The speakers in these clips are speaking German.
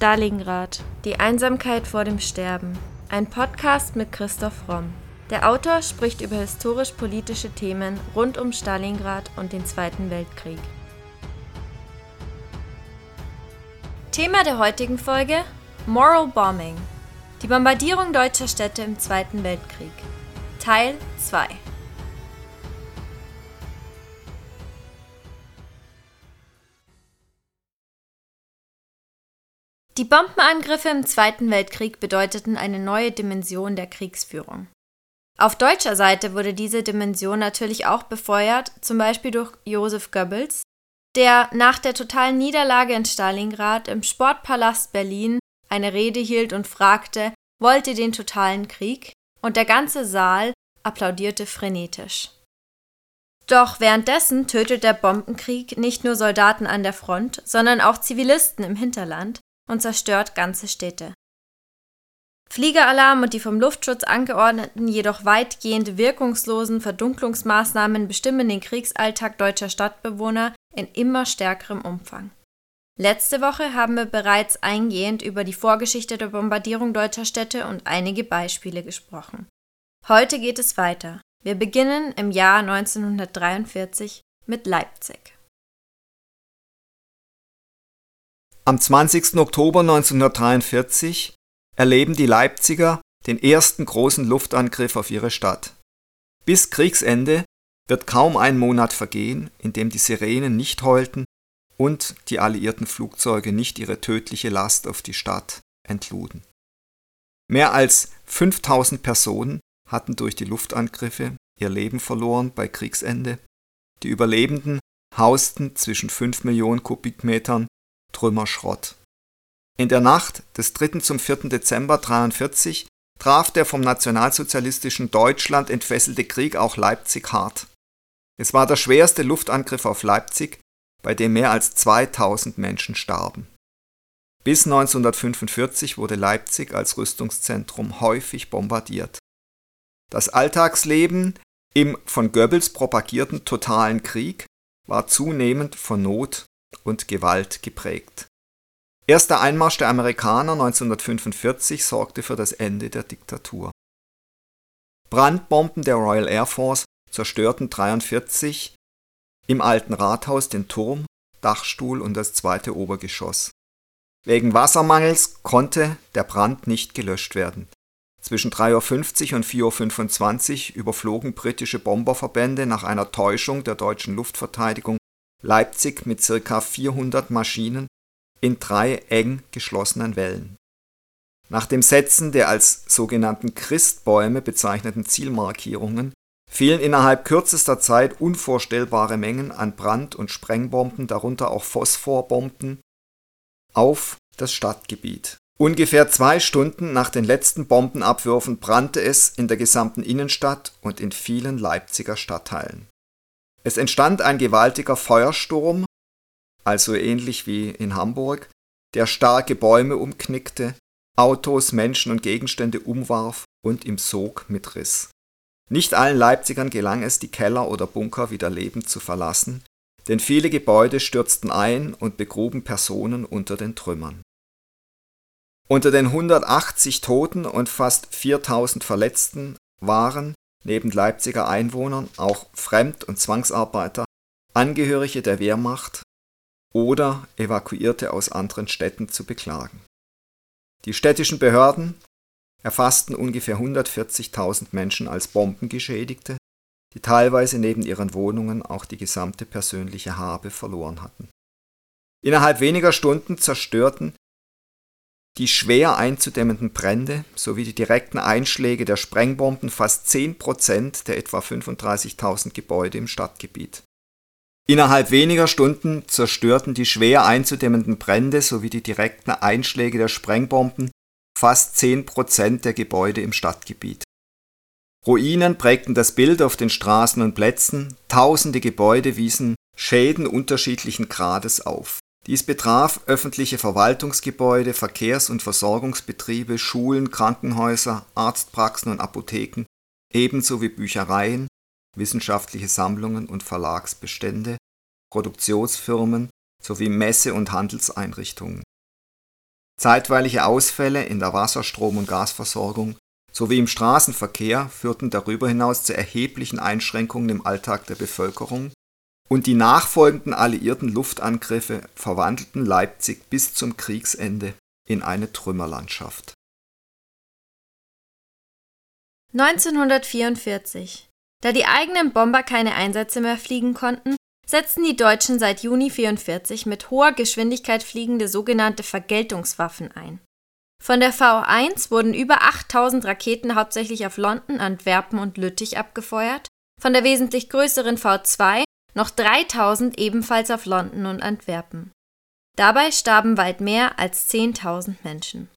Stalingrad. Die Einsamkeit vor dem Sterben. Ein Podcast mit Christoph Romm. Der Autor spricht über historisch-politische Themen rund um Stalingrad und den Zweiten Weltkrieg. Thema der heutigen Folge: Moral Bombing. Die Bombardierung deutscher Städte im Zweiten Weltkrieg. Teil 2. Die Bombenangriffe im Zweiten Weltkrieg bedeuteten eine neue Dimension der Kriegsführung. Auf deutscher Seite wurde diese Dimension natürlich auch befeuert, zum Beispiel durch Josef Goebbels, der nach der totalen Niederlage in Stalingrad im Sportpalast Berlin eine Rede hielt und fragte, wollt ihr den totalen Krieg? Und der ganze Saal applaudierte frenetisch. Doch währenddessen tötet der Bombenkrieg nicht nur Soldaten an der Front, sondern auch Zivilisten im Hinterland, und zerstört ganze Städte. Fliegeralarm und die vom Luftschutz angeordneten, jedoch weitgehend wirkungslosen Verdunklungsmaßnahmen bestimmen den Kriegsalltag deutscher Stadtbewohner in immer stärkerem Umfang. Letzte Woche haben wir bereits eingehend über die Vorgeschichte der Bombardierung deutscher Städte und einige Beispiele gesprochen. Heute geht es weiter. Wir beginnen im Jahr 1943 mit Leipzig. Am 20. Oktober 1943 erleben die Leipziger den ersten großen Luftangriff auf ihre Stadt. Bis Kriegsende wird kaum ein Monat vergehen, in dem die Sirenen nicht heulten und die alliierten Flugzeuge nicht ihre tödliche Last auf die Stadt entluden. Mehr als 5000 Personen hatten durch die Luftangriffe ihr Leben verloren bei Kriegsende. Die Überlebenden hausten zwischen 5 Millionen Kubikmetern Trümmerschrott. In der Nacht des 3. zum 4. Dezember 1943 traf der vom nationalsozialistischen Deutschland entfesselte Krieg auch Leipzig hart. Es war der schwerste Luftangriff auf Leipzig, bei dem mehr als 2000 Menschen starben. Bis 1945 wurde Leipzig als Rüstungszentrum häufig bombardiert. Das Alltagsleben im von Goebbels propagierten totalen Krieg war zunehmend von Not und Gewalt geprägt. Erst der Einmarsch der Amerikaner 1945 sorgte für das Ende der Diktatur. Brandbomben der Royal Air Force zerstörten 1943 im alten Rathaus den Turm, Dachstuhl und das zweite Obergeschoss. Wegen Wassermangels konnte der Brand nicht gelöscht werden. Zwischen 3.50 Uhr und 4.25 Uhr überflogen britische Bomberverbände nach einer Täuschung der deutschen Luftverteidigung Leipzig mit ca. 400 Maschinen in drei eng geschlossenen Wellen. Nach dem Setzen der als sogenannten Christbäume bezeichneten Zielmarkierungen fielen innerhalb kürzester Zeit unvorstellbare Mengen an Brand- und Sprengbomben, darunter auch Phosphorbomben, auf das Stadtgebiet. Ungefähr zwei Stunden nach den letzten Bombenabwürfen brannte es in der gesamten Innenstadt und in vielen Leipziger Stadtteilen. Es entstand ein gewaltiger Feuersturm, also ähnlich wie in Hamburg, der starke Bäume umknickte, Autos, Menschen und Gegenstände umwarf und im Sog mitriss. Nicht allen Leipzigern gelang es, die Keller oder Bunker wieder lebend zu verlassen, denn viele Gebäude stürzten ein und begruben Personen unter den Trümmern. Unter den 180 Toten und fast 4000 Verletzten waren neben Leipziger Einwohnern auch Fremd- und Zwangsarbeiter, Angehörige der Wehrmacht oder Evakuierte aus anderen Städten zu beklagen. Die städtischen Behörden erfassten ungefähr 140.000 Menschen als Bombengeschädigte, die teilweise neben ihren Wohnungen auch die gesamte persönliche Habe verloren hatten. Innerhalb weniger Stunden zerstörten die schwer einzudämmenden Brände sowie die direkten Einschläge der Sprengbomben fast 10 Prozent der etwa 35.000 Gebäude im Stadtgebiet. Innerhalb weniger Stunden zerstörten die schwer einzudämmenden Brände sowie die direkten Einschläge der Sprengbomben fast 10 Prozent der Gebäude im Stadtgebiet. Ruinen prägten das Bild auf den Straßen und Plätzen, tausende Gebäude wiesen Schäden unterschiedlichen Grades auf dies betraf öffentliche Verwaltungsgebäude, Verkehrs- und Versorgungsbetriebe, Schulen, Krankenhäuser, Arztpraxen und Apotheken, ebenso wie Büchereien, wissenschaftliche Sammlungen und Verlagsbestände, Produktionsfirmen sowie Messe- und Handelseinrichtungen. Zeitweilige Ausfälle in der Wasser-, Strom- und Gasversorgung sowie im Straßenverkehr führten darüber hinaus zu erheblichen Einschränkungen im Alltag der Bevölkerung und die nachfolgenden alliierten Luftangriffe verwandelten Leipzig bis zum Kriegsende in eine Trümmerlandschaft. 1944. Da die eigenen Bomber keine Einsätze mehr fliegen konnten, setzten die Deutschen seit Juni 1944 mit hoher Geschwindigkeit fliegende sogenannte Vergeltungswaffen ein. Von der V1 wurden über 8000 Raketen hauptsächlich auf London, Antwerpen und Lüttich abgefeuert, von der wesentlich größeren V2 noch 3000 ebenfalls auf London und Antwerpen. Dabei starben weit mehr als 10.000 Menschen.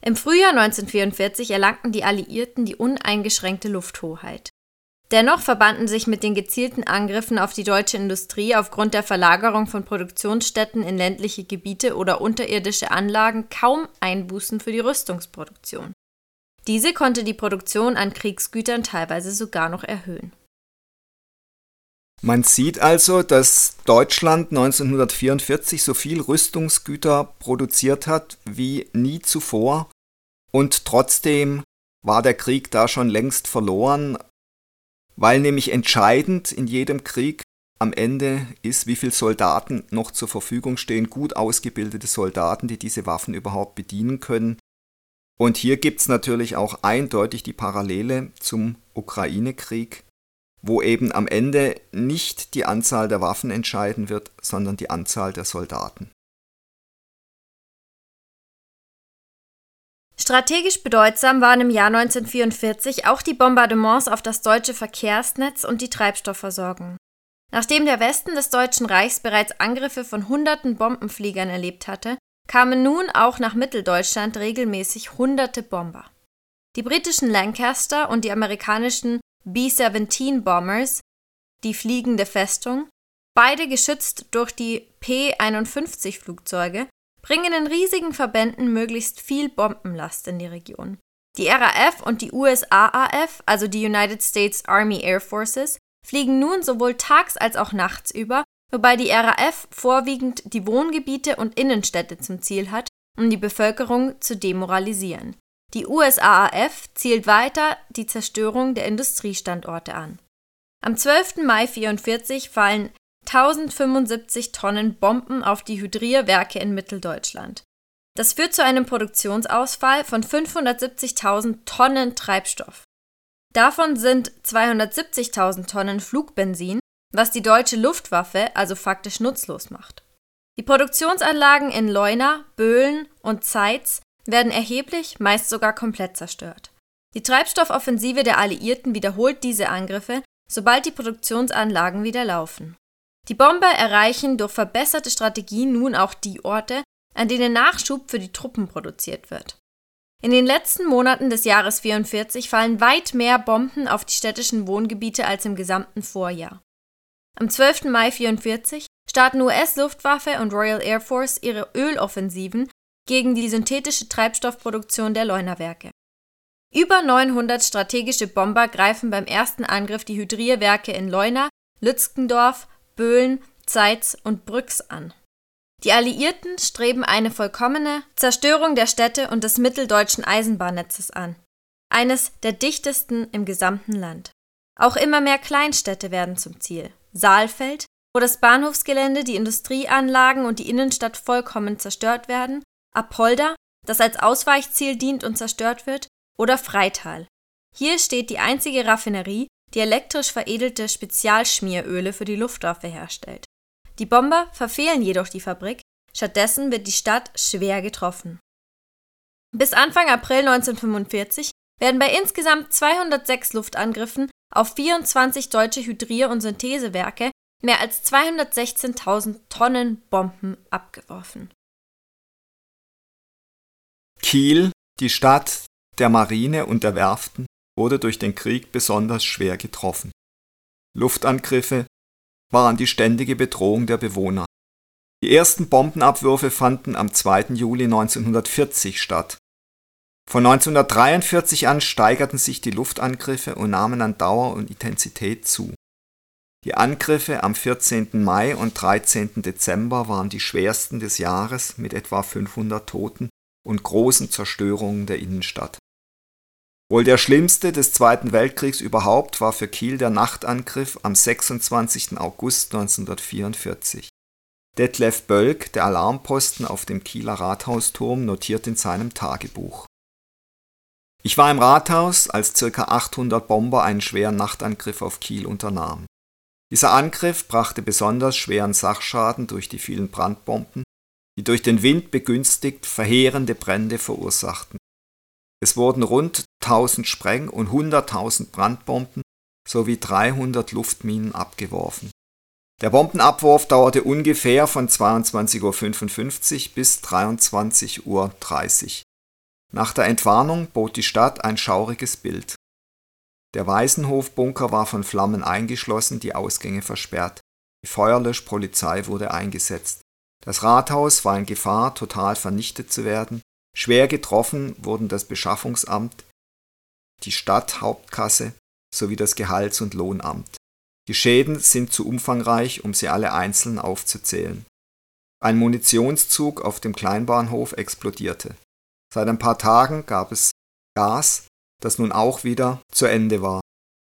Im Frühjahr 1944 erlangten die Alliierten die uneingeschränkte Lufthoheit. Dennoch verbanden sich mit den gezielten Angriffen auf die deutsche Industrie aufgrund der Verlagerung von Produktionsstätten in ländliche Gebiete oder unterirdische Anlagen kaum Einbußen für die Rüstungsproduktion. Diese konnte die Produktion an Kriegsgütern teilweise sogar noch erhöhen. Man sieht also, dass Deutschland 1944 so viel Rüstungsgüter produziert hat wie nie zuvor und trotzdem war der Krieg da schon längst verloren, weil nämlich entscheidend in jedem Krieg am Ende ist, wie viele Soldaten noch zur Verfügung stehen, gut ausgebildete Soldaten, die diese Waffen überhaupt bedienen können. Und hier gibt es natürlich auch eindeutig die Parallele zum Ukraine-Krieg wo eben am Ende nicht die Anzahl der Waffen entscheiden wird, sondern die Anzahl der Soldaten. Strategisch bedeutsam waren im Jahr 1944 auch die Bombardements auf das deutsche Verkehrsnetz und die Treibstoffversorgung. Nachdem der Westen des Deutschen Reichs bereits Angriffe von hunderten Bombenfliegern erlebt hatte, kamen nun auch nach Mitteldeutschland regelmäßig hunderte Bomber. Die britischen Lancaster und die amerikanischen B-17 Bombers, die fliegende Festung, beide geschützt durch die P-51 Flugzeuge, bringen in riesigen Verbänden möglichst viel Bombenlast in die Region. Die RAF und die USAAF, also die United States Army Air Forces, fliegen nun sowohl tags als auch nachts über, wobei die RAF vorwiegend die Wohngebiete und Innenstädte zum Ziel hat, um die Bevölkerung zu demoralisieren. Die USAAF zielt weiter die Zerstörung der Industriestandorte an. Am 12. Mai 1944 fallen 1075 Tonnen Bomben auf die Hydrierwerke in Mitteldeutschland. Das führt zu einem Produktionsausfall von 570.000 Tonnen Treibstoff. Davon sind 270.000 Tonnen Flugbenzin, was die deutsche Luftwaffe also faktisch nutzlos macht. Die Produktionsanlagen in Leuna, Böhlen und Zeitz werden erheblich, meist sogar komplett zerstört. Die Treibstoffoffensive der Alliierten wiederholt diese Angriffe, sobald die Produktionsanlagen wieder laufen. Die Bomber erreichen durch verbesserte Strategien nun auch die Orte, an denen Nachschub für die Truppen produziert wird. In den letzten Monaten des Jahres 44 fallen weit mehr Bomben auf die städtischen Wohngebiete als im gesamten Vorjahr. Am 12. Mai 44 starten US-Luftwaffe und Royal Air Force ihre Öloffensiven gegen die synthetische Treibstoffproduktion der Leunawerke. Über 900 strategische Bomber greifen beim ersten Angriff die Hydrierwerke in Leuna, Lützgendorf, Böhlen, Zeitz und Brüx an. Die Alliierten streben eine vollkommene Zerstörung der Städte und des mitteldeutschen Eisenbahnnetzes an, eines der dichtesten im gesamten Land. Auch immer mehr Kleinstädte werden zum Ziel. Saalfeld, wo das Bahnhofsgelände, die Industrieanlagen und die Innenstadt vollkommen zerstört werden, Apolda, das als Ausweichziel dient und zerstört wird, oder Freital. Hier steht die einzige Raffinerie, die elektrisch veredelte Spezialschmieröle für die Luftwaffe herstellt. Die Bomber verfehlen jedoch die Fabrik, stattdessen wird die Stadt schwer getroffen. Bis Anfang April 1945 werden bei insgesamt 206 Luftangriffen auf 24 deutsche Hydrier- und Synthesewerke mehr als 216.000 Tonnen Bomben abgeworfen. Kiel, die Stadt der Marine und der Werften, wurde durch den Krieg besonders schwer getroffen. Luftangriffe waren die ständige Bedrohung der Bewohner. Die ersten Bombenabwürfe fanden am 2. Juli 1940 statt. Von 1943 an steigerten sich die Luftangriffe und nahmen an Dauer und Intensität zu. Die Angriffe am 14. Mai und 13. Dezember waren die schwersten des Jahres mit etwa 500 Toten und großen Zerstörungen der Innenstadt. Wohl der schlimmste des Zweiten Weltkriegs überhaupt war für Kiel der Nachtangriff am 26. August 1944. Detlef Bölk, der Alarmposten auf dem Kieler Rathausturm, notiert in seinem Tagebuch. Ich war im Rathaus, als ca. 800 Bomber einen schweren Nachtangriff auf Kiel unternahmen. Dieser Angriff brachte besonders schweren Sachschaden durch die vielen Brandbomben, die durch den Wind begünstigt verheerende Brände verursachten. Es wurden rund 1000 Spreng- und 100.000 Brandbomben sowie 300 Luftminen abgeworfen. Der Bombenabwurf dauerte ungefähr von 22:55 Uhr bis 23:30 Uhr. Nach der Entwarnung bot die Stadt ein schauriges Bild. Der Waisenhof-Bunker war von Flammen eingeschlossen, die Ausgänge versperrt. Die Feuerlöschpolizei wurde eingesetzt. Das Rathaus war in Gefahr, total vernichtet zu werden. Schwer getroffen wurden das Beschaffungsamt, die Stadthauptkasse sowie das Gehalts- und Lohnamt. Die Schäden sind zu umfangreich, um sie alle einzeln aufzuzählen. Ein Munitionszug auf dem Kleinbahnhof explodierte. Seit ein paar Tagen gab es Gas, das nun auch wieder zu Ende war.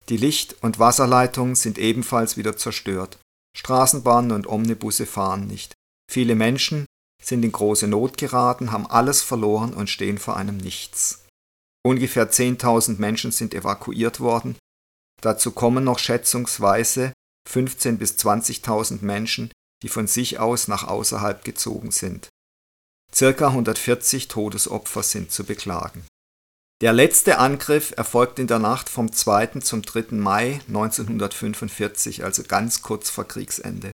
Die Licht- und Wasserleitungen sind ebenfalls wieder zerstört. Straßenbahnen und Omnibusse fahren nicht. Viele Menschen sind in große Not geraten, haben alles verloren und stehen vor einem Nichts. Ungefähr 10.000 Menschen sind evakuiert worden. Dazu kommen noch schätzungsweise 15.000 bis 20.000 Menschen, die von sich aus nach außerhalb gezogen sind. Circa 140 Todesopfer sind zu beklagen. Der letzte Angriff erfolgte in der Nacht vom 2. zum 3. Mai 1945, also ganz kurz vor Kriegsende.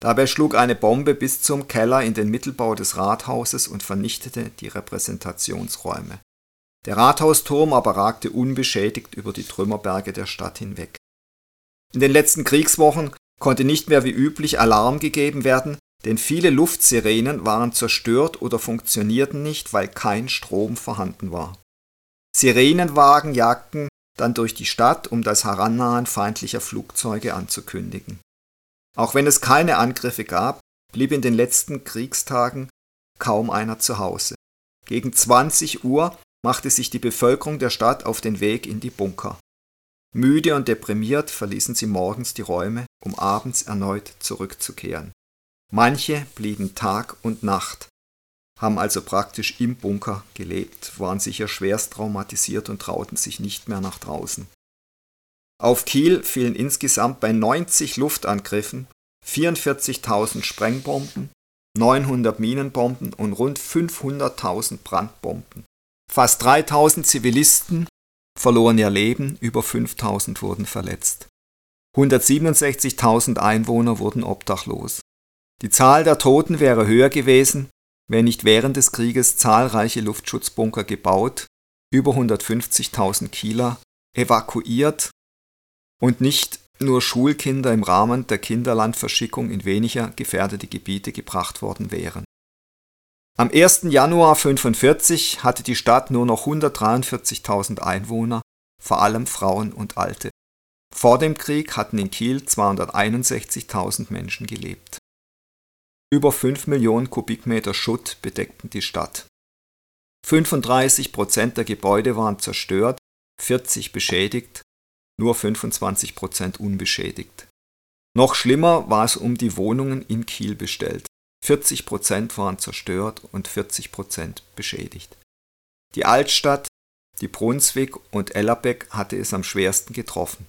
Dabei schlug eine Bombe bis zum Keller in den Mittelbau des Rathauses und vernichtete die Repräsentationsräume. Der Rathausturm aber ragte unbeschädigt über die Trümmerberge der Stadt hinweg. In den letzten Kriegswochen konnte nicht mehr wie üblich Alarm gegeben werden, denn viele Luftsirenen waren zerstört oder funktionierten nicht, weil kein Strom vorhanden war. Sirenenwagen jagten dann durch die Stadt, um das Herannahen feindlicher Flugzeuge anzukündigen. Auch wenn es keine Angriffe gab, blieb in den letzten Kriegstagen kaum einer zu Hause. Gegen 20 Uhr machte sich die Bevölkerung der Stadt auf den Weg in die Bunker. Müde und deprimiert verließen sie morgens die Räume, um abends erneut zurückzukehren. Manche blieben Tag und Nacht, haben also praktisch im Bunker gelebt, waren sicher schwerst traumatisiert und trauten sich nicht mehr nach draußen. Auf Kiel fielen insgesamt bei 90 Luftangriffen 44.000 Sprengbomben, 900 Minenbomben und rund 500.000 Brandbomben. Fast 3000 Zivilisten verloren ihr Leben, über 5000 wurden verletzt. 167.000 Einwohner wurden obdachlos. Die Zahl der Toten wäre höher gewesen, wenn nicht während des Krieges zahlreiche Luftschutzbunker gebaut, über 150.000 Kieler evakuiert und nicht nur Schulkinder im Rahmen der Kinderlandverschickung in weniger gefährdete Gebiete gebracht worden wären. Am 1. Januar 1945 hatte die Stadt nur noch 143.000 Einwohner, vor allem Frauen und Alte. Vor dem Krieg hatten in Kiel 261.000 Menschen gelebt. Über 5 Millionen Kubikmeter Schutt bedeckten die Stadt. 35 Prozent der Gebäude waren zerstört, 40 beschädigt, nur 25 Prozent unbeschädigt. Noch schlimmer war es um die Wohnungen in Kiel bestellt. 40 Prozent waren zerstört und 40 Prozent beschädigt. Die Altstadt, die Brunswick und Ellerbeck hatte es am schwersten getroffen.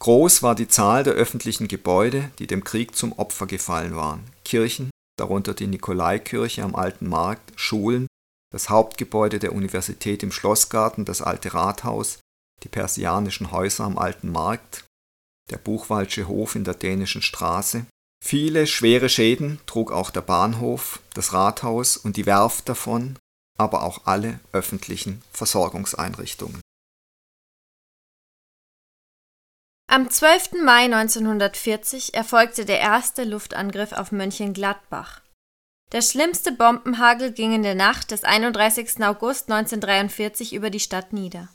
Groß war die Zahl der öffentlichen Gebäude, die dem Krieg zum Opfer gefallen waren. Kirchen, darunter die Nikolaikirche am Alten Markt, Schulen, das Hauptgebäude der Universität im Schlossgarten, das alte Rathaus, die persianischen Häuser am Alten Markt, der Buchwaldsche Hof in der dänischen Straße. Viele schwere Schäden trug auch der Bahnhof, das Rathaus und die Werft davon, aber auch alle öffentlichen Versorgungseinrichtungen. Am 12. Mai 1940 erfolgte der erste Luftangriff auf Mönchengladbach. Der schlimmste Bombenhagel ging in der Nacht des 31. August 1943 über die Stadt nieder.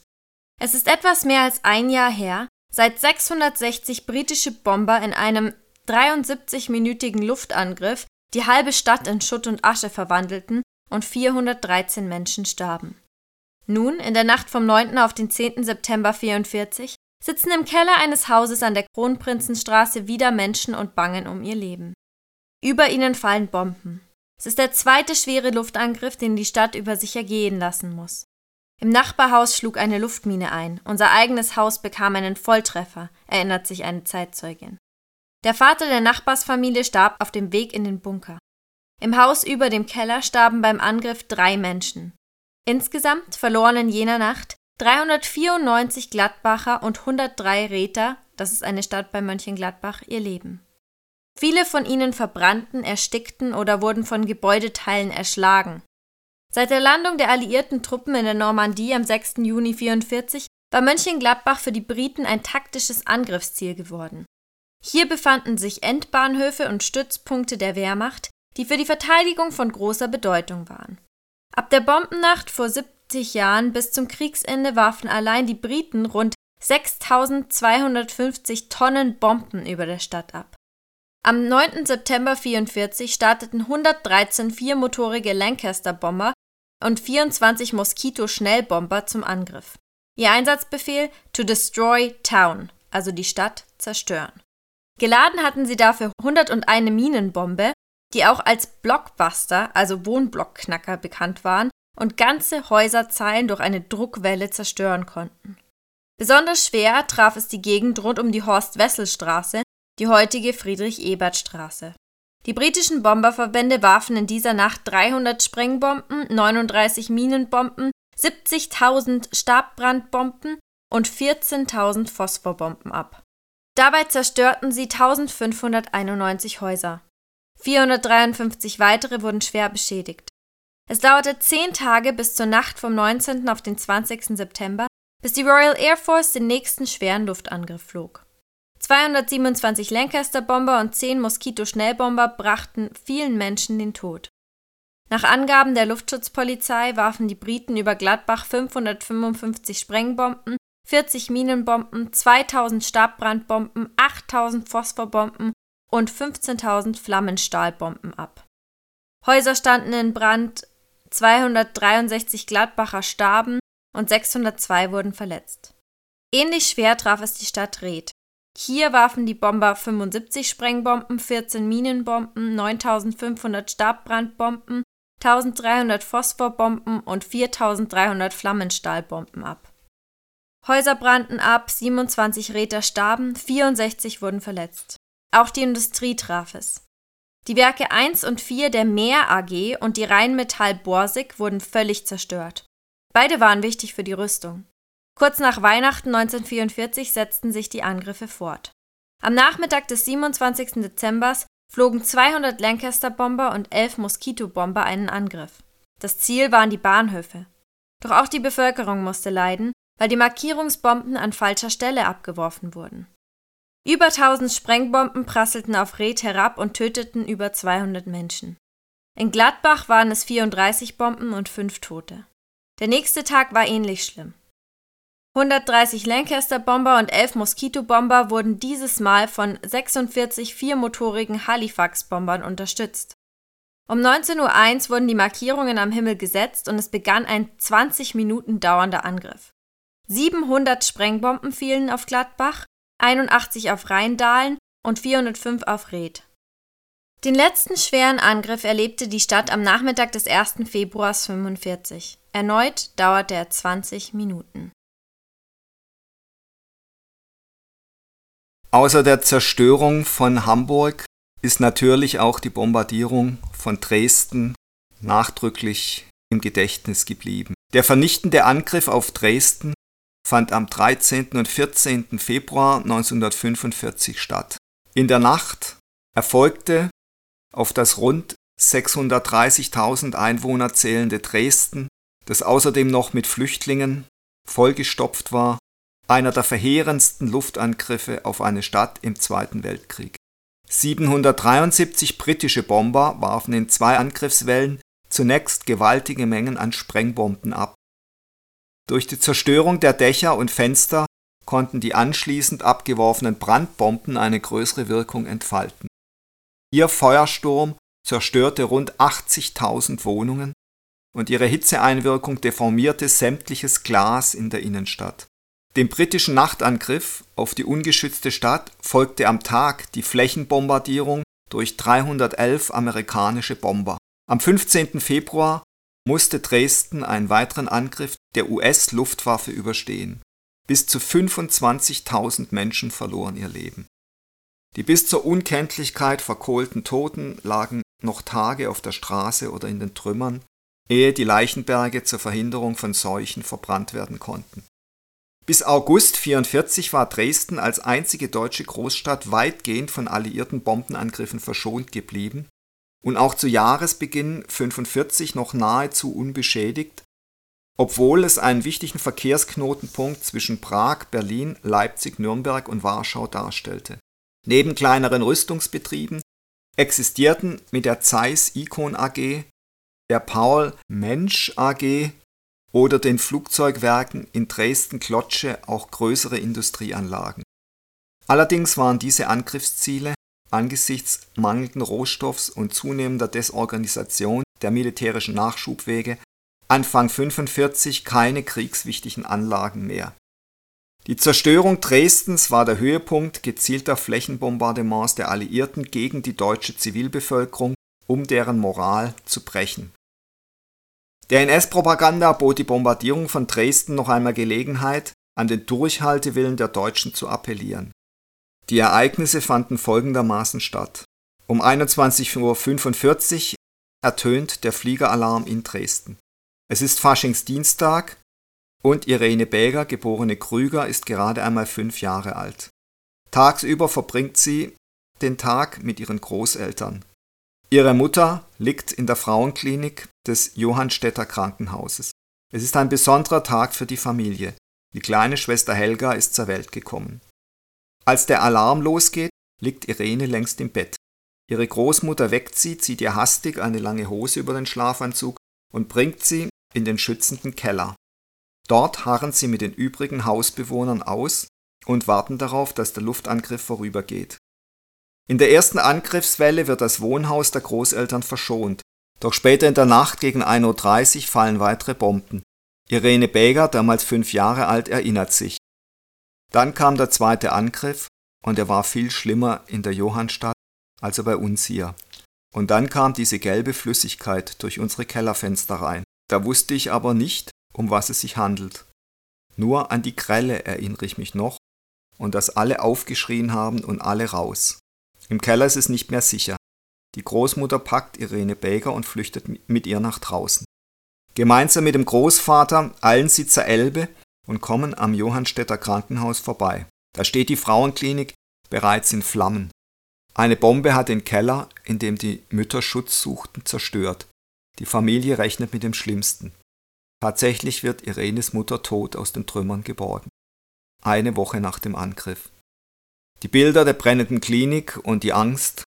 Es ist etwas mehr als ein Jahr her, seit 660 britische Bomber in einem 73-minütigen Luftangriff die halbe Stadt in Schutt und Asche verwandelten und 413 Menschen starben. Nun, in der Nacht vom 9. auf den 10. September 44, sitzen im Keller eines Hauses an der Kronprinzenstraße wieder Menschen und bangen um ihr Leben. Über ihnen fallen Bomben. Es ist der zweite schwere Luftangriff, den die Stadt über sich ergehen lassen muss. Im Nachbarhaus schlug eine Luftmine ein. Unser eigenes Haus bekam einen Volltreffer, erinnert sich eine Zeitzeugin. Der Vater der Nachbarsfamilie starb auf dem Weg in den Bunker. Im Haus über dem Keller starben beim Angriff drei Menschen. Insgesamt verloren in jener Nacht 394 Gladbacher und 103 Räter, das ist eine Stadt bei Mönchengladbach, ihr Leben. Viele von ihnen verbrannten, erstickten oder wurden von Gebäudeteilen erschlagen. Seit der Landung der alliierten Truppen in der Normandie am 6. Juni 1944 war Mönchengladbach für die Briten ein taktisches Angriffsziel geworden. Hier befanden sich Endbahnhöfe und Stützpunkte der Wehrmacht, die für die Verteidigung von großer Bedeutung waren. Ab der Bombennacht vor 70 Jahren bis zum Kriegsende warfen allein die Briten rund 6250 Tonnen Bomben über der Stadt ab. Am 9. September 1944 starteten 113 viermotorige Lancaster-Bomber und 24 Moskito-Schnellbomber zum Angriff. Ihr Einsatzbefehl to destroy town, also die Stadt zerstören. Geladen hatten sie dafür 101 Minenbombe, die auch als Blockbuster, also Wohnblockknacker, bekannt waren und ganze Häuserzeilen durch eine Druckwelle zerstören konnten. Besonders schwer traf es die Gegend rund um die Horst-Wessel-Straße, die heutige Friedrich-Ebert-Straße. Die britischen Bomberverbände warfen in dieser Nacht 300 Sprengbomben, 39 Minenbomben, 70.000 Stabbrandbomben und 14.000 Phosphorbomben ab. Dabei zerstörten sie 1591 Häuser. 453 weitere wurden schwer beschädigt. Es dauerte zehn Tage bis zur Nacht vom 19. auf den 20. September, bis die Royal Air Force den nächsten schweren Luftangriff flog. 227 Lancaster-Bomber und 10 Moskito-Schnellbomber brachten vielen Menschen den Tod. Nach Angaben der Luftschutzpolizei warfen die Briten über Gladbach 555 Sprengbomben, 40 Minenbomben, 2000 Stabbrandbomben, 8000 Phosphorbomben und 15.000 Flammenstahlbomben ab. Häuser standen in Brand, 263 Gladbacher starben und 602 wurden verletzt. Ähnlich schwer traf es die Stadt Reth. Hier warfen die Bomber 75 Sprengbomben, 14 Minenbomben, 9500 Stabbrandbomben, 1300 Phosphorbomben und 4300 Flammenstahlbomben ab. Häuser brannten ab, 27 Räter starben, 64 wurden verletzt. Auch die Industrie traf es. Die Werke 1 und 4 der Meer AG und die Rheinmetall Borsig wurden völlig zerstört. Beide waren wichtig für die Rüstung. Kurz nach Weihnachten 1944 setzten sich die Angriffe fort. Am Nachmittag des 27. Dezember flogen 200 Lancaster-Bomber und 11 Moskito-Bomber einen Angriff. Das Ziel waren die Bahnhöfe. Doch auch die Bevölkerung musste leiden, weil die Markierungsbomben an falscher Stelle abgeworfen wurden. Über 1000 Sprengbomben prasselten auf Reth herab und töteten über 200 Menschen. In Gladbach waren es 34 Bomben und 5 Tote. Der nächste Tag war ähnlich schlimm. 130 Lancaster-Bomber und 11 Moskito-Bomber wurden dieses Mal von 46 viermotorigen Halifax-Bombern unterstützt. Um 19.01 Uhr wurden die Markierungen am Himmel gesetzt und es begann ein 20 Minuten dauernder Angriff. 700 Sprengbomben fielen auf Gladbach, 81 auf Rheindahlen und 405 auf Reth. Den letzten schweren Angriff erlebte die Stadt am Nachmittag des 1. Februars 1945. Erneut dauerte er 20 Minuten. Außer der Zerstörung von Hamburg ist natürlich auch die Bombardierung von Dresden nachdrücklich im Gedächtnis geblieben. Der vernichtende Angriff auf Dresden fand am 13. und 14. Februar 1945 statt. In der Nacht erfolgte auf das rund 630.000 Einwohner zählende Dresden, das außerdem noch mit Flüchtlingen vollgestopft war, einer der verheerendsten Luftangriffe auf eine Stadt im Zweiten Weltkrieg. 773 britische Bomber warfen in zwei Angriffswellen zunächst gewaltige Mengen an Sprengbomben ab. Durch die Zerstörung der Dächer und Fenster konnten die anschließend abgeworfenen Brandbomben eine größere Wirkung entfalten. Ihr Feuersturm zerstörte rund 80.000 Wohnungen und ihre Hitzeeinwirkung deformierte sämtliches Glas in der Innenstadt. Dem britischen Nachtangriff auf die ungeschützte Stadt folgte am Tag die Flächenbombardierung durch 311 amerikanische Bomber. Am 15. Februar musste Dresden einen weiteren Angriff der US-Luftwaffe überstehen. Bis zu 25.000 Menschen verloren ihr Leben. Die bis zur Unkenntlichkeit verkohlten Toten lagen noch Tage auf der Straße oder in den Trümmern, ehe die Leichenberge zur Verhinderung von Seuchen verbrannt werden konnten. Bis August 44 war Dresden als einzige deutsche Großstadt weitgehend von alliierten Bombenangriffen verschont geblieben und auch zu Jahresbeginn 45 noch nahezu unbeschädigt, obwohl es einen wichtigen Verkehrsknotenpunkt zwischen Prag, Berlin, Leipzig, Nürnberg und Warschau darstellte. Neben kleineren Rüstungsbetrieben existierten mit der Zeiss Icon AG, der Paul Mensch AG oder den Flugzeugwerken in Dresden-Klotzsche auch größere Industrieanlagen. Allerdings waren diese Angriffsziele angesichts mangelnden Rohstoffs und zunehmender Desorganisation der militärischen Nachschubwege Anfang 45 keine kriegswichtigen Anlagen mehr. Die Zerstörung Dresdens war der Höhepunkt gezielter Flächenbombardements der Alliierten gegen die deutsche Zivilbevölkerung, um deren Moral zu brechen der NS-Propaganda bot die Bombardierung von Dresden noch einmal Gelegenheit, an den Durchhaltewillen der Deutschen zu appellieren. Die Ereignisse fanden folgendermaßen statt: Um 21:45 Uhr ertönt der Fliegeralarm in Dresden. Es ist Faschingsdienstag und Irene Bäger, geborene Krüger, ist gerade einmal fünf Jahre alt. Tagsüber verbringt sie den Tag mit ihren Großeltern. Ihre Mutter liegt in der Frauenklinik des Johannstädter Krankenhauses. Es ist ein besonderer Tag für die Familie. Die kleine Schwester Helga ist zur Welt gekommen. Als der Alarm losgeht, liegt Irene längst im Bett. Ihre Großmutter weckt sie, zieht ihr hastig eine lange Hose über den Schlafanzug und bringt sie in den schützenden Keller. Dort harren sie mit den übrigen Hausbewohnern aus und warten darauf, dass der Luftangriff vorübergeht. In der ersten Angriffswelle wird das Wohnhaus der Großeltern verschont, doch später in der Nacht gegen 1.30 Uhr fallen weitere Bomben. Irene Bäger, damals fünf Jahre alt, erinnert sich. Dann kam der zweite Angriff und er war viel schlimmer in der Johannstadt, als er bei uns hier. Und dann kam diese gelbe Flüssigkeit durch unsere Kellerfenster rein. Da wusste ich aber nicht, um was es sich handelt. Nur an die Grelle erinnere ich mich noch und dass alle aufgeschrien haben und alle raus. Im Keller ist es nicht mehr sicher. Die Großmutter packt Irene Baker und flüchtet mit ihr nach draußen. Gemeinsam mit dem Großvater eilen sie zur Elbe und kommen am Johannstädter Krankenhaus vorbei. Da steht die Frauenklinik bereits in Flammen. Eine Bombe hat den Keller, in dem die Mütter Schutz suchten, zerstört. Die Familie rechnet mit dem Schlimmsten. Tatsächlich wird Irenes Mutter tot aus den Trümmern geborgen. Eine Woche nach dem Angriff. Die Bilder der brennenden Klinik und die Angst,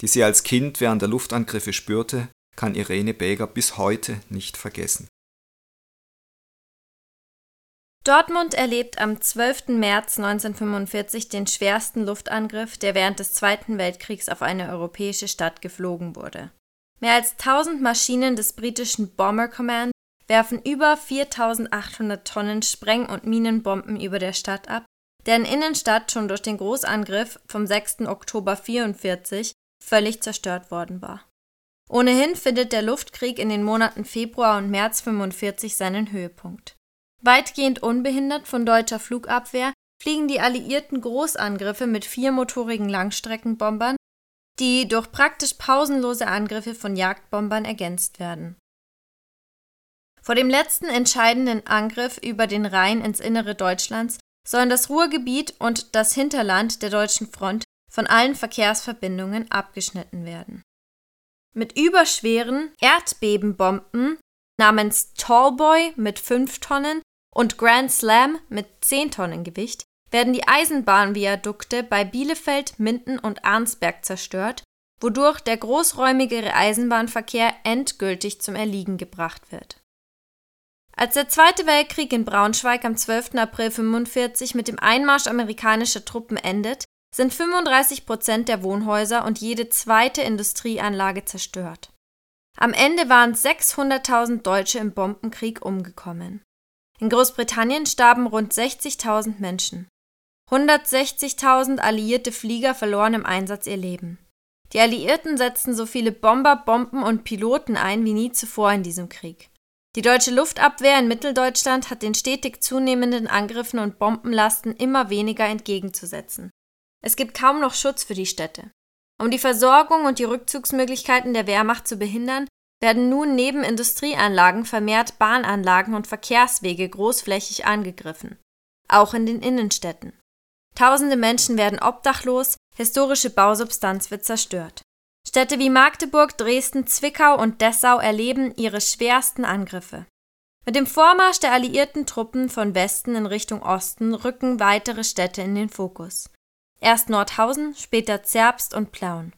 die sie als Kind während der Luftangriffe spürte, kann Irene Bäger bis heute nicht vergessen. Dortmund erlebt am 12. März 1945 den schwersten Luftangriff, der während des Zweiten Weltkriegs auf eine europäische Stadt geflogen wurde. Mehr als 1000 Maschinen des britischen Bomber Command werfen über 4800 Tonnen Spreng- und Minenbomben über der Stadt ab deren Innenstadt schon durch den Großangriff vom 6. Oktober 1944 völlig zerstört worden war. Ohnehin findet der Luftkrieg in den Monaten Februar und März 1945 seinen Höhepunkt. Weitgehend unbehindert von deutscher Flugabwehr fliegen die Alliierten Großangriffe mit viermotorigen Langstreckenbombern, die durch praktisch pausenlose Angriffe von Jagdbombern ergänzt werden. Vor dem letzten entscheidenden Angriff über den Rhein ins Innere Deutschlands sollen das Ruhrgebiet und das Hinterland der deutschen Front von allen Verkehrsverbindungen abgeschnitten werden. Mit überschweren Erdbebenbomben namens Tallboy mit 5 Tonnen und Grand Slam mit 10 Tonnen Gewicht werden die Eisenbahnviadukte bei Bielefeld, Minden und Arnsberg zerstört, wodurch der großräumigere Eisenbahnverkehr endgültig zum Erliegen gebracht wird. Als der Zweite Weltkrieg in Braunschweig am 12. April 1945 mit dem Einmarsch amerikanischer Truppen endet, sind 35 Prozent der Wohnhäuser und jede zweite Industrieanlage zerstört. Am Ende waren 600.000 Deutsche im Bombenkrieg umgekommen. In Großbritannien starben rund 60.000 Menschen. 160.000 alliierte Flieger verloren im Einsatz ihr Leben. Die Alliierten setzten so viele Bomber, Bomben und Piloten ein wie nie zuvor in diesem Krieg. Die deutsche Luftabwehr in Mitteldeutschland hat den stetig zunehmenden Angriffen und Bombenlasten immer weniger entgegenzusetzen. Es gibt kaum noch Schutz für die Städte. Um die Versorgung und die Rückzugsmöglichkeiten der Wehrmacht zu behindern, werden nun neben Industrieanlagen vermehrt Bahnanlagen und Verkehrswege großflächig angegriffen, auch in den Innenstädten. Tausende Menschen werden obdachlos, historische Bausubstanz wird zerstört. Städte wie Magdeburg, Dresden, Zwickau und Dessau erleben ihre schwersten Angriffe. Mit dem Vormarsch der alliierten Truppen von Westen in Richtung Osten rücken weitere Städte in den Fokus. Erst Nordhausen, später Zerbst und Plauen.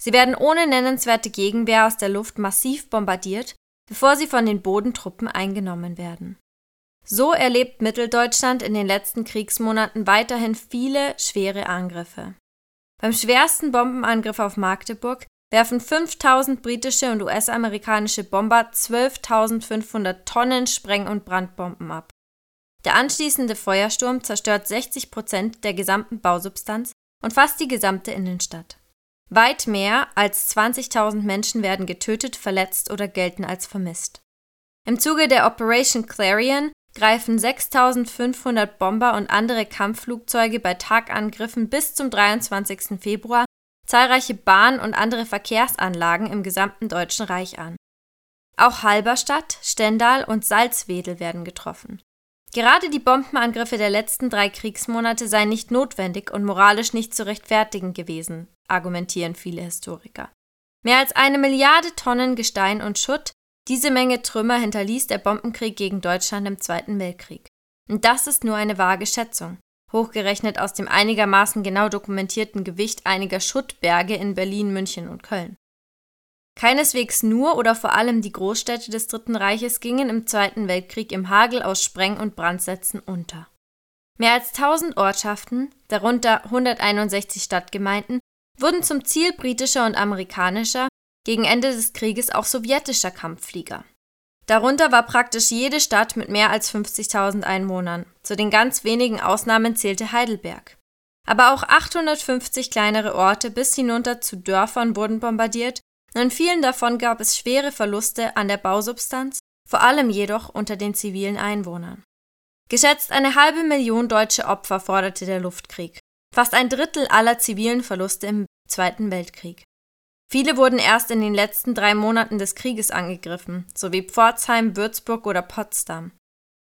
Sie werden ohne nennenswerte Gegenwehr aus der Luft massiv bombardiert, bevor sie von den Bodentruppen eingenommen werden. So erlebt Mitteldeutschland in den letzten Kriegsmonaten weiterhin viele schwere Angriffe. Beim schwersten Bombenangriff auf Magdeburg werfen 5000 britische und US-amerikanische Bomber 12.500 Tonnen Spreng- und Brandbomben ab. Der anschließende Feuersturm zerstört 60 Prozent der gesamten Bausubstanz und fast die gesamte Innenstadt. Weit mehr als 20.000 Menschen werden getötet, verletzt oder gelten als vermisst. Im Zuge der Operation Clarion greifen 6500 Bomber und andere Kampfflugzeuge bei Tagangriffen bis zum 23. Februar zahlreiche Bahn- und andere Verkehrsanlagen im gesamten Deutschen Reich an. Auch Halberstadt, Stendal und Salzwedel werden getroffen. Gerade die Bombenangriffe der letzten drei Kriegsmonate seien nicht notwendig und moralisch nicht zu rechtfertigen gewesen, argumentieren viele Historiker. Mehr als eine Milliarde Tonnen Gestein und Schutt diese Menge Trümmer hinterließ der Bombenkrieg gegen Deutschland im Zweiten Weltkrieg. Und das ist nur eine vage Schätzung, hochgerechnet aus dem einigermaßen genau dokumentierten Gewicht einiger Schuttberge in Berlin, München und Köln. Keineswegs nur oder vor allem die Großstädte des Dritten Reiches gingen im Zweiten Weltkrieg im Hagel aus Spreng- und Brandsätzen unter. Mehr als 1000 Ortschaften, darunter 161 Stadtgemeinden, wurden zum Ziel britischer und amerikanischer gegen Ende des Krieges auch sowjetischer Kampfflieger. Darunter war praktisch jede Stadt mit mehr als 50.000 Einwohnern. Zu den ganz wenigen Ausnahmen zählte Heidelberg. Aber auch 850 kleinere Orte bis hinunter zu Dörfern wurden bombardiert und in vielen davon gab es schwere Verluste an der Bausubstanz, vor allem jedoch unter den zivilen Einwohnern. Geschätzt eine halbe Million deutsche Opfer forderte der Luftkrieg, fast ein Drittel aller zivilen Verluste im Zweiten Weltkrieg. Viele wurden erst in den letzten drei Monaten des Krieges angegriffen, so wie Pforzheim, Würzburg oder Potsdam.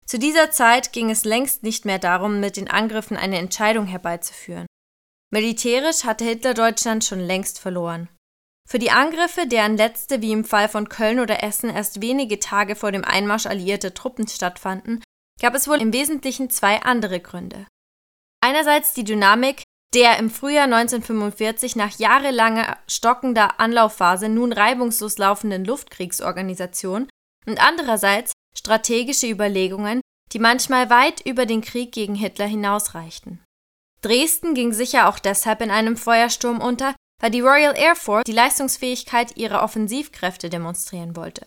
Zu dieser Zeit ging es längst nicht mehr darum, mit den Angriffen eine Entscheidung herbeizuführen. Militärisch hatte Hitler Deutschland schon längst verloren. Für die Angriffe, deren letzte wie im Fall von Köln oder Essen erst wenige Tage vor dem Einmarsch alliierter Truppen stattfanden, gab es wohl im Wesentlichen zwei andere Gründe. Einerseits die Dynamik der im Frühjahr 1945 nach jahrelanger stockender Anlaufphase nun reibungslos laufenden Luftkriegsorganisation und andererseits strategische Überlegungen, die manchmal weit über den Krieg gegen Hitler hinausreichten. Dresden ging sicher auch deshalb in einem Feuersturm unter, weil die Royal Air Force die Leistungsfähigkeit ihrer Offensivkräfte demonstrieren wollte.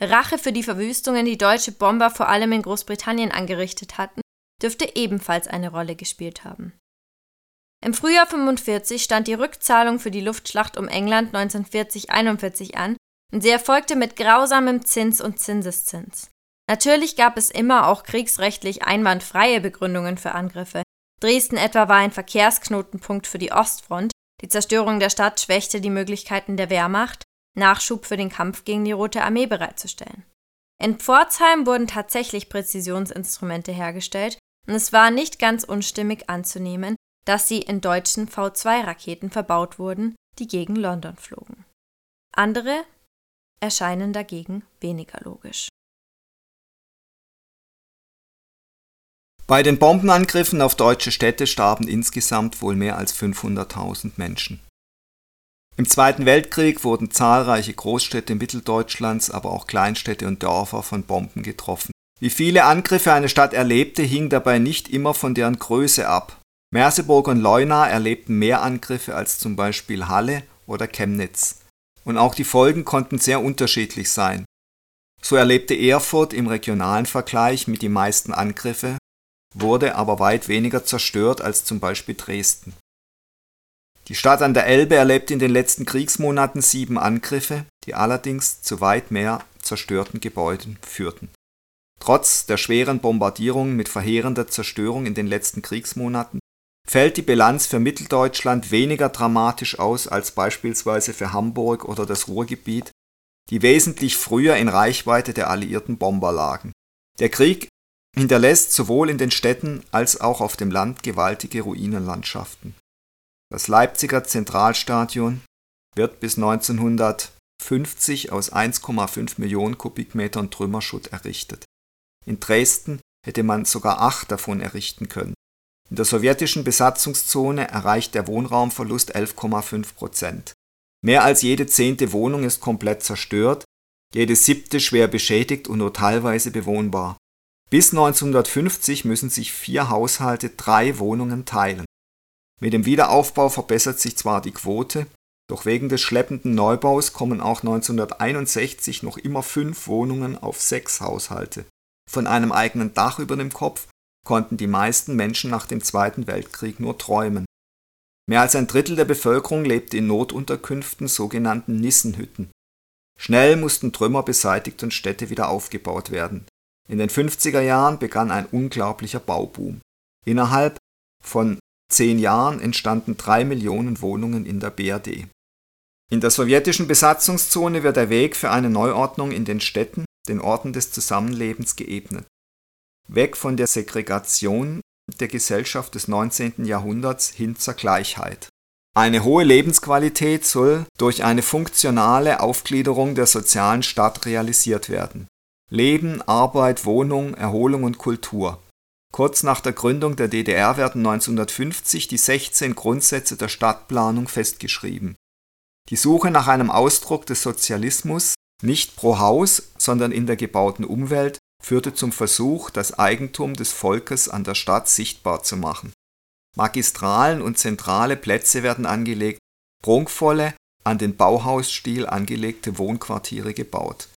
Rache für die Verwüstungen, die deutsche Bomber vor allem in Großbritannien angerichtet hatten, dürfte ebenfalls eine Rolle gespielt haben. Im Frühjahr 45 stand die Rückzahlung für die Luftschlacht um England 1940-41 an und sie erfolgte mit grausamem Zins und Zinseszins. Natürlich gab es immer auch kriegsrechtlich einwandfreie Begründungen für Angriffe. Dresden etwa war ein Verkehrsknotenpunkt für die Ostfront, die Zerstörung der Stadt schwächte die Möglichkeiten der Wehrmacht, Nachschub für den Kampf gegen die Rote Armee bereitzustellen. In Pforzheim wurden tatsächlich Präzisionsinstrumente hergestellt und es war nicht ganz unstimmig anzunehmen, dass sie in deutschen V2-Raketen verbaut wurden, die gegen London flogen. Andere erscheinen dagegen weniger logisch. Bei den Bombenangriffen auf deutsche Städte starben insgesamt wohl mehr als 500.000 Menschen. Im Zweiten Weltkrieg wurden zahlreiche Großstädte Mitteldeutschlands, aber auch Kleinstädte und Dörfer von Bomben getroffen. Wie viele Angriffe eine Stadt erlebte, hing dabei nicht immer von deren Größe ab. Merseburg und Leuna erlebten mehr Angriffe als zum Beispiel Halle oder Chemnitz. und auch die Folgen konnten sehr unterschiedlich sein. So erlebte Erfurt im regionalen Vergleich mit die meisten Angriffe, wurde aber weit weniger zerstört als zum Beispiel Dresden. Die Stadt an der Elbe erlebte in den letzten Kriegsmonaten sieben Angriffe, die allerdings zu weit mehr zerstörten Gebäuden führten. Trotz der schweren Bombardierungen mit verheerender Zerstörung in den letzten Kriegsmonaten fällt die Bilanz für Mitteldeutschland weniger dramatisch aus als beispielsweise für Hamburg oder das Ruhrgebiet, die wesentlich früher in Reichweite der alliierten Bomber lagen. Der Krieg hinterlässt sowohl in den Städten als auch auf dem Land gewaltige Ruinenlandschaften. Das Leipziger Zentralstadion wird bis 1950 aus 1,5 Millionen Kubikmetern Trümmerschutt errichtet. In Dresden hätte man sogar acht davon errichten können. In der sowjetischen Besatzungszone erreicht der Wohnraumverlust 11,5 Prozent. Mehr als jede zehnte Wohnung ist komplett zerstört, jede siebte schwer beschädigt und nur teilweise bewohnbar. Bis 1950 müssen sich vier Haushalte drei Wohnungen teilen. Mit dem Wiederaufbau verbessert sich zwar die Quote, doch wegen des schleppenden Neubaus kommen auch 1961 noch immer fünf Wohnungen auf sechs Haushalte. Von einem eigenen Dach über dem Kopf konnten die meisten Menschen nach dem Zweiten Weltkrieg nur träumen. Mehr als ein Drittel der Bevölkerung lebte in Notunterkünften, sogenannten Nissenhütten. Schnell mussten Trümmer beseitigt und Städte wieder aufgebaut werden. In den 50er Jahren begann ein unglaublicher Bauboom. Innerhalb von zehn Jahren entstanden drei Millionen Wohnungen in der BRD. In der sowjetischen Besatzungszone wird der Weg für eine Neuordnung in den Städten, den Orten des Zusammenlebens geebnet. Weg von der Segregation der Gesellschaft des 19. Jahrhunderts hin zur Gleichheit. Eine hohe Lebensqualität soll durch eine funktionale Aufgliederung der sozialen Stadt realisiert werden. Leben, Arbeit, Wohnung, Erholung und Kultur. Kurz nach der Gründung der DDR werden 1950 die 16 Grundsätze der Stadtplanung festgeschrieben. Die Suche nach einem Ausdruck des Sozialismus, nicht pro Haus, sondern in der gebauten Umwelt, führte zum Versuch, das Eigentum des Volkes an der Stadt sichtbar zu machen. Magistralen und zentrale Plätze werden angelegt, prunkvolle, an den Bauhausstil angelegte Wohnquartiere gebaut.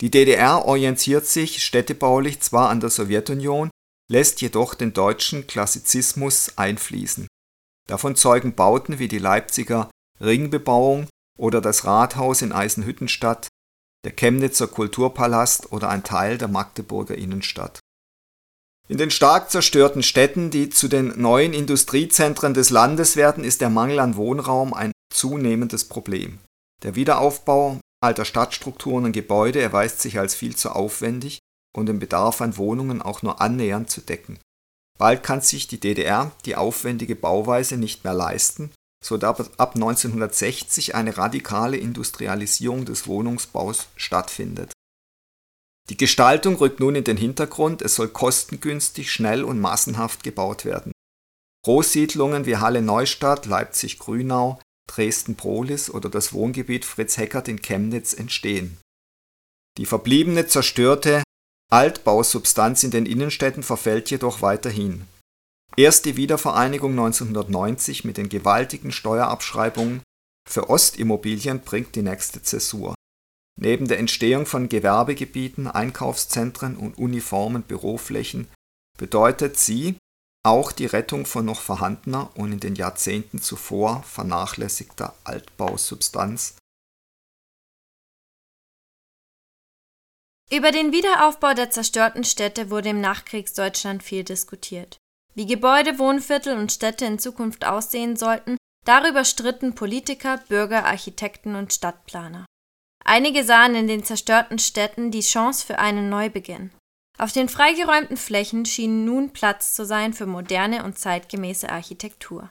Die DDR orientiert sich städtebaulich zwar an der Sowjetunion, lässt jedoch den deutschen Klassizismus einfließen. Davon zeugen Bauten wie die Leipziger Ringbebauung oder das Rathaus in Eisenhüttenstadt der Chemnitzer Kulturpalast oder ein Teil der Magdeburger Innenstadt. In den stark zerstörten Städten, die zu den neuen Industriezentren des Landes werden, ist der Mangel an Wohnraum ein zunehmendes Problem. Der Wiederaufbau alter Stadtstrukturen und Gebäude erweist sich als viel zu aufwendig, um den Bedarf an Wohnungen auch nur annähernd zu decken. Bald kann sich die DDR die aufwendige Bauweise nicht mehr leisten so dass ab 1960 eine radikale Industrialisierung des Wohnungsbaus stattfindet. Die Gestaltung rückt nun in den Hintergrund, es soll kostengünstig, schnell und massenhaft gebaut werden. Großsiedlungen wie Halle Neustadt, Leipzig Grünau, Dresden Prolis oder das Wohngebiet Fritz Heckert in Chemnitz entstehen. Die verbliebene zerstörte Altbausubstanz in den Innenstädten verfällt jedoch weiterhin. Erst die Wiedervereinigung 1990 mit den gewaltigen Steuerabschreibungen für Ostimmobilien bringt die nächste Zäsur. Neben der Entstehung von Gewerbegebieten, Einkaufszentren und uniformen Büroflächen bedeutet sie auch die Rettung von noch vorhandener und in den Jahrzehnten zuvor vernachlässigter Altbausubstanz. Über den Wiederaufbau der zerstörten Städte wurde im Nachkriegsdeutschland viel diskutiert. Wie Gebäude, Wohnviertel und Städte in Zukunft aussehen sollten, darüber stritten Politiker, Bürger, Architekten und Stadtplaner. Einige sahen in den zerstörten Städten die Chance für einen Neubeginn. Auf den freigeräumten Flächen schien nun Platz zu sein für moderne und zeitgemäße Architektur.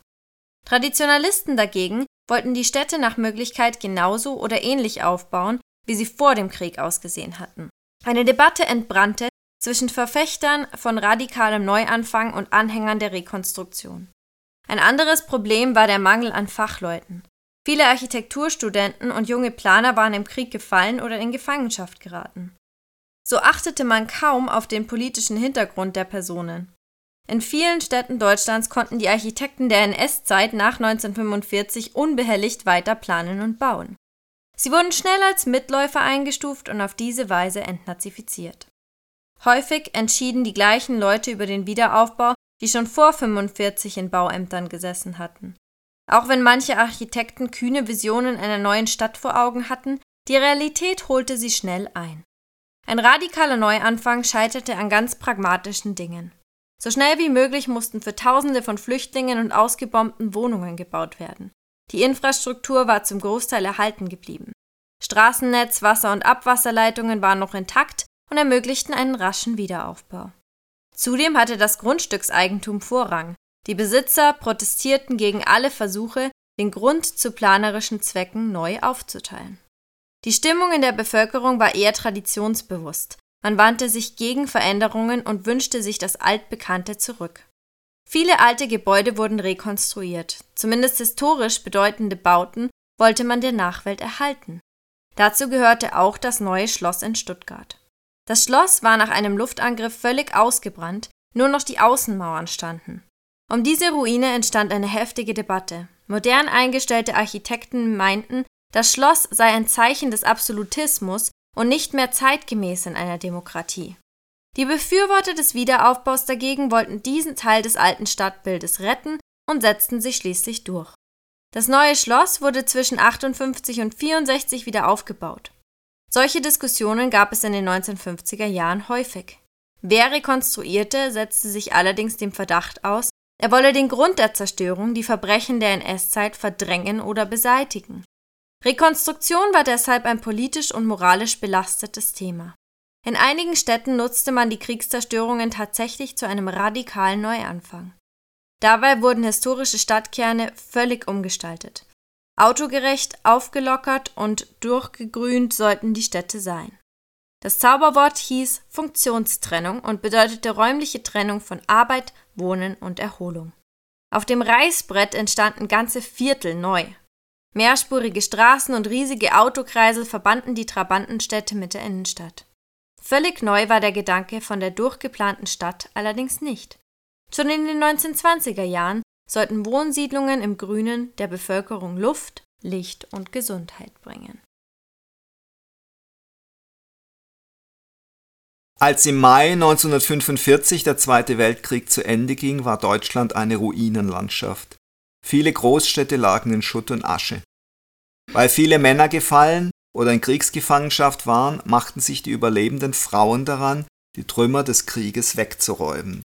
Traditionalisten dagegen wollten die Städte nach Möglichkeit genauso oder ähnlich aufbauen, wie sie vor dem Krieg ausgesehen hatten. Eine Debatte entbrannte, zwischen Verfechtern von radikalem Neuanfang und Anhängern der Rekonstruktion. Ein anderes Problem war der Mangel an Fachleuten. Viele Architekturstudenten und junge Planer waren im Krieg gefallen oder in Gefangenschaft geraten. So achtete man kaum auf den politischen Hintergrund der Personen. In vielen Städten Deutschlands konnten die Architekten der NS-Zeit nach 1945 unbehelligt weiter planen und bauen. Sie wurden schnell als Mitläufer eingestuft und auf diese Weise entnazifiziert. Häufig entschieden die gleichen Leute über den Wiederaufbau, die schon vor 45 in Bauämtern gesessen hatten. Auch wenn manche Architekten kühne Visionen einer neuen Stadt vor Augen hatten, die Realität holte sie schnell ein. Ein radikaler Neuanfang scheiterte an ganz pragmatischen Dingen. So schnell wie möglich mussten für Tausende von Flüchtlingen und ausgebombten Wohnungen gebaut werden. Die Infrastruktur war zum Großteil erhalten geblieben. Straßennetz, Wasser- und Abwasserleitungen waren noch intakt und ermöglichten einen raschen Wiederaufbau. Zudem hatte das Grundstückseigentum Vorrang. Die Besitzer protestierten gegen alle Versuche, den Grund zu planerischen Zwecken neu aufzuteilen. Die Stimmung in der Bevölkerung war eher traditionsbewusst. Man wandte sich gegen Veränderungen und wünschte sich das Altbekannte zurück. Viele alte Gebäude wurden rekonstruiert. Zumindest historisch bedeutende Bauten wollte man der Nachwelt erhalten. Dazu gehörte auch das neue Schloss in Stuttgart. Das Schloss war nach einem Luftangriff völlig ausgebrannt, nur noch die Außenmauern standen. Um diese Ruine entstand eine heftige Debatte. Modern eingestellte Architekten meinten, das Schloss sei ein Zeichen des Absolutismus und nicht mehr zeitgemäß in einer Demokratie. Die Befürworter des Wiederaufbaus dagegen wollten diesen Teil des alten Stadtbildes retten und setzten sich schließlich durch. Das neue Schloss wurde zwischen 58 und 64 wieder aufgebaut. Solche Diskussionen gab es in den 1950er Jahren häufig. Wer rekonstruierte, setzte sich allerdings dem Verdacht aus, er wolle den Grund der Zerstörung, die Verbrechen der NS-Zeit, verdrängen oder beseitigen. Rekonstruktion war deshalb ein politisch und moralisch belastetes Thema. In einigen Städten nutzte man die Kriegszerstörungen tatsächlich zu einem radikalen Neuanfang. Dabei wurden historische Stadtkerne völlig umgestaltet. Autogerecht, aufgelockert und durchgegrünt sollten die Städte sein. Das Zauberwort hieß Funktionstrennung und bedeutete räumliche Trennung von Arbeit, Wohnen und Erholung. Auf dem Reißbrett entstanden ganze Viertel neu. Mehrspurige Straßen und riesige Autokreisel verbanden die Trabantenstädte mit der Innenstadt. Völlig neu war der Gedanke von der durchgeplanten Stadt allerdings nicht. Schon in den 1920er Jahren sollten Wohnsiedlungen im Grünen der Bevölkerung Luft, Licht und Gesundheit bringen. Als im Mai 1945 der Zweite Weltkrieg zu Ende ging, war Deutschland eine Ruinenlandschaft. Viele Großstädte lagen in Schutt und Asche. Weil viele Männer gefallen oder in Kriegsgefangenschaft waren, machten sich die überlebenden Frauen daran, die Trümmer des Krieges wegzuräumen.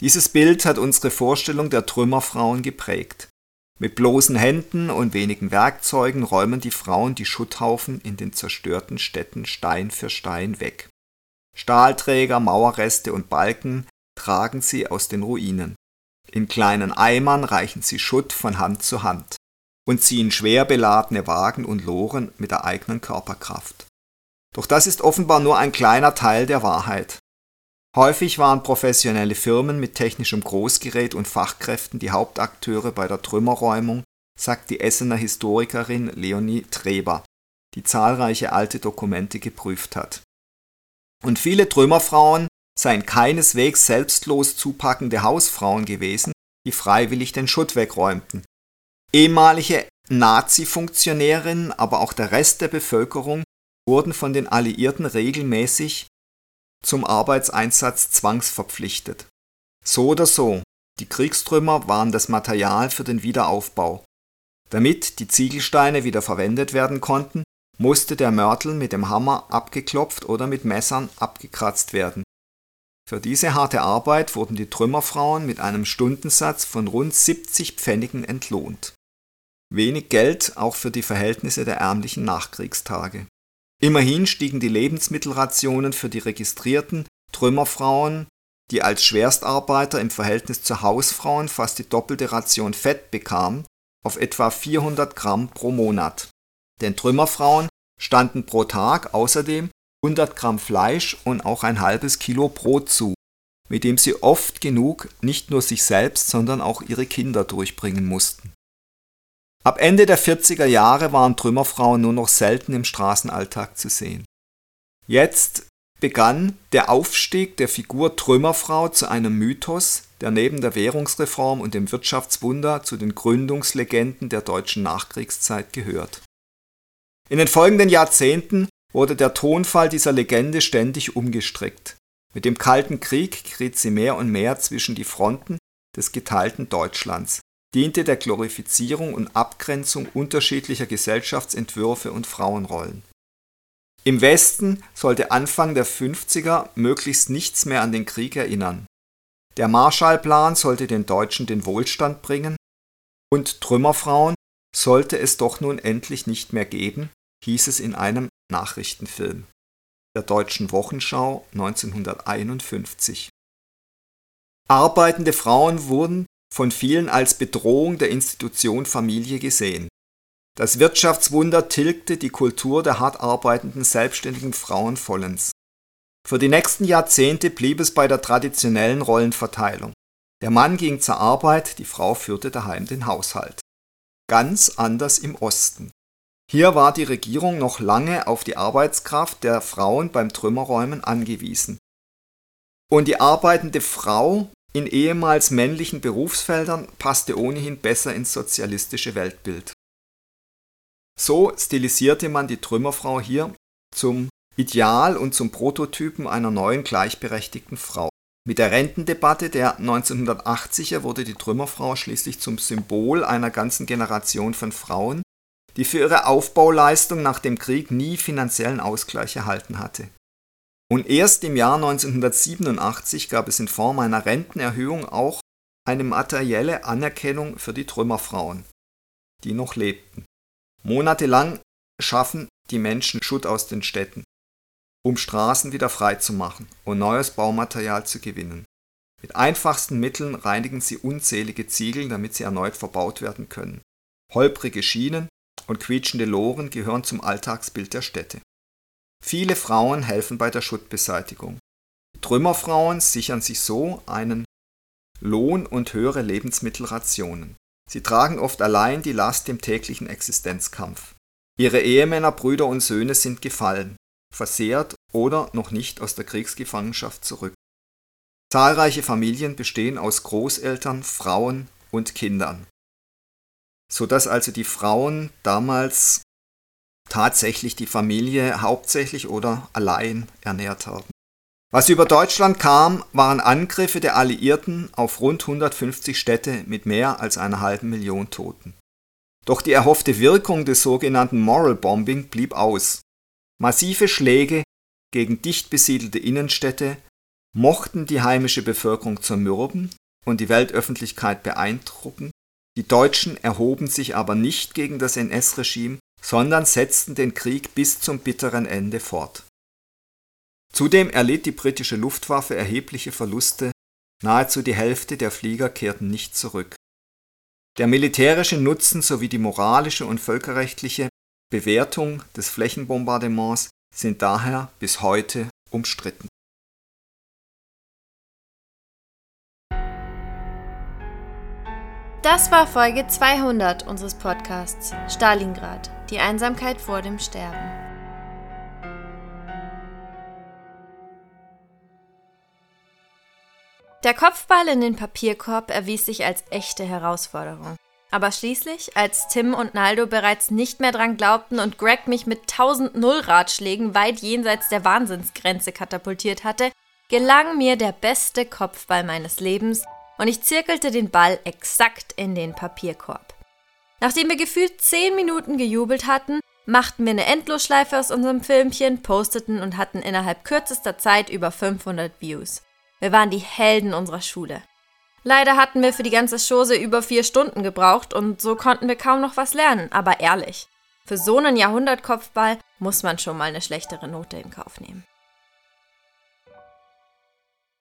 Dieses Bild hat unsere Vorstellung der Trümmerfrauen geprägt. Mit bloßen Händen und wenigen Werkzeugen räumen die Frauen die Schutthaufen in den zerstörten Städten Stein für Stein weg. Stahlträger, Mauerreste und Balken tragen sie aus den Ruinen. In kleinen Eimern reichen sie Schutt von Hand zu Hand und ziehen schwer beladene Wagen und Loren mit der eigenen Körperkraft. Doch das ist offenbar nur ein kleiner Teil der Wahrheit. Häufig waren professionelle Firmen mit technischem Großgerät und Fachkräften die Hauptakteure bei der Trümmerräumung, sagt die Essener Historikerin Leonie Treber, die zahlreiche alte Dokumente geprüft hat. Und viele Trümmerfrauen seien keineswegs selbstlos zupackende Hausfrauen gewesen, die freiwillig den Schutt wegräumten. Ehemalige Nazi-Funktionärinnen, aber auch der Rest der Bevölkerung wurden von den Alliierten regelmäßig zum Arbeitseinsatz zwangsverpflichtet. So oder so, die Kriegstrümmer waren das Material für den Wiederaufbau. Damit die Ziegelsteine wieder verwendet werden konnten, musste der Mörtel mit dem Hammer abgeklopft oder mit Messern abgekratzt werden. Für diese harte Arbeit wurden die Trümmerfrauen mit einem Stundensatz von rund 70 Pfennigen entlohnt. Wenig Geld auch für die Verhältnisse der ärmlichen Nachkriegstage. Immerhin stiegen die Lebensmittelrationen für die registrierten Trümmerfrauen, die als Schwerstarbeiter im Verhältnis zu Hausfrauen fast die doppelte Ration Fett bekamen, auf etwa 400 Gramm pro Monat. Den Trümmerfrauen standen pro Tag außerdem 100 Gramm Fleisch und auch ein halbes Kilo Brot zu, mit dem sie oft genug nicht nur sich selbst, sondern auch ihre Kinder durchbringen mussten. Ab Ende der 40er Jahre waren Trümmerfrauen nur noch selten im Straßenalltag zu sehen. Jetzt begann der Aufstieg der Figur Trümmerfrau zu einem Mythos, der neben der Währungsreform und dem Wirtschaftswunder zu den Gründungslegenden der deutschen Nachkriegszeit gehört. In den folgenden Jahrzehnten wurde der Tonfall dieser Legende ständig umgestrickt. Mit dem Kalten Krieg geriet sie mehr und mehr zwischen die Fronten des geteilten Deutschlands, diente der Glorifizierung und Abgrenzung unterschiedlicher Gesellschaftsentwürfe und Frauenrollen. Im Westen sollte Anfang der 50er möglichst nichts mehr an den Krieg erinnern. Der Marshallplan sollte den Deutschen den Wohlstand bringen und Trümmerfrauen sollte es doch nun endlich nicht mehr geben, hieß es in einem Nachrichtenfilm der Deutschen Wochenschau 1951. Arbeitende Frauen wurden von vielen als Bedrohung der Institution Familie gesehen. Das Wirtschaftswunder tilgte die Kultur der hart arbeitenden selbstständigen Frauen vollends. Für die nächsten Jahrzehnte blieb es bei der traditionellen Rollenverteilung. Der Mann ging zur Arbeit, die Frau führte daheim den Haushalt. Ganz anders im Osten. Hier war die Regierung noch lange auf die Arbeitskraft der Frauen beim Trümmerräumen angewiesen. Und die arbeitende Frau in ehemals männlichen Berufsfeldern passte ohnehin besser ins sozialistische Weltbild. So stilisierte man die Trümmerfrau hier zum Ideal und zum Prototypen einer neuen gleichberechtigten Frau. Mit der Rentendebatte der 1980er wurde die Trümmerfrau schließlich zum Symbol einer ganzen Generation von Frauen, die für ihre Aufbauleistung nach dem Krieg nie finanziellen Ausgleich erhalten hatte. Und erst im Jahr 1987 gab es in Form einer Rentenerhöhung auch eine materielle Anerkennung für die Trümmerfrauen, die noch lebten. Monatelang schaffen die Menschen Schutt aus den Städten, um Straßen wieder frei zu machen und neues Baumaterial zu gewinnen. Mit einfachsten Mitteln reinigen sie unzählige Ziegel, damit sie erneut verbaut werden können. Holprige Schienen und quietschende Loren gehören zum Alltagsbild der Städte. Viele Frauen helfen bei der Schuttbeseitigung. Trümmerfrauen sichern sich so einen Lohn und höhere Lebensmittelrationen. Sie tragen oft allein die Last im täglichen Existenzkampf. Ihre Ehemänner, Brüder und Söhne sind gefallen, versehrt oder noch nicht aus der Kriegsgefangenschaft zurück. Zahlreiche Familien bestehen aus Großeltern, Frauen und Kindern, so dass also die Frauen damals tatsächlich die Familie hauptsächlich oder allein ernährt haben. Was über Deutschland kam, waren Angriffe der Alliierten auf rund 150 Städte mit mehr als einer halben Million Toten. Doch die erhoffte Wirkung des sogenannten Moral Bombing blieb aus. Massive Schläge gegen dicht besiedelte Innenstädte mochten die heimische Bevölkerung zermürben und die Weltöffentlichkeit beeindrucken, die Deutschen erhoben sich aber nicht gegen das NS-Regime, sondern setzten den Krieg bis zum bitteren Ende fort. Zudem erlitt die britische Luftwaffe erhebliche Verluste, nahezu die Hälfte der Flieger kehrten nicht zurück. Der militärische Nutzen sowie die moralische und völkerrechtliche Bewertung des Flächenbombardements sind daher bis heute umstritten. Das war Folge 200 unseres Podcasts Stalingrad, die Einsamkeit vor dem Sterben. Der Kopfball in den Papierkorb erwies sich als echte Herausforderung. Aber schließlich, als Tim und Naldo bereits nicht mehr dran glaubten und Greg mich mit 1000 Null-Ratschlägen weit jenseits der Wahnsinnsgrenze katapultiert hatte, gelang mir der beste Kopfball meines Lebens und ich zirkelte den Ball exakt in den Papierkorb. Nachdem wir gefühlt 10 Minuten gejubelt hatten, machten wir eine Endlosschleife aus unserem Filmchen, posteten und hatten innerhalb kürzester Zeit über 500 Views. Wir waren die Helden unserer Schule. Leider hatten wir für die ganze Chose über vier Stunden gebraucht und so konnten wir kaum noch was lernen, aber ehrlich, für so einen Jahrhundertkopfball muss man schon mal eine schlechtere Note in Kauf nehmen.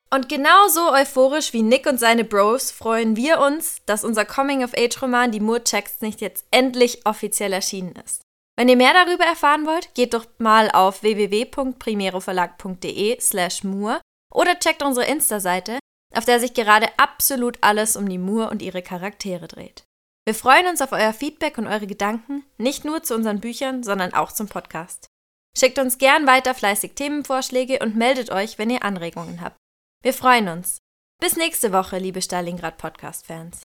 Und genauso euphorisch wie Nick und seine Bros freuen wir uns, dass unser Coming-of-Age-Roman Die Moore Checks nicht jetzt endlich offiziell erschienen ist. Wenn ihr mehr darüber erfahren wollt, geht doch mal auf www.primeroverlag.de slash Moore oder checkt unsere Insta-Seite, auf der sich gerade absolut alles um die Moore und ihre Charaktere dreht. Wir freuen uns auf euer Feedback und eure Gedanken, nicht nur zu unseren Büchern, sondern auch zum Podcast. Schickt uns gern weiter fleißig Themenvorschläge und meldet euch, wenn ihr Anregungen habt. Wir freuen uns. Bis nächste Woche, liebe Stalingrad Podcast-Fans.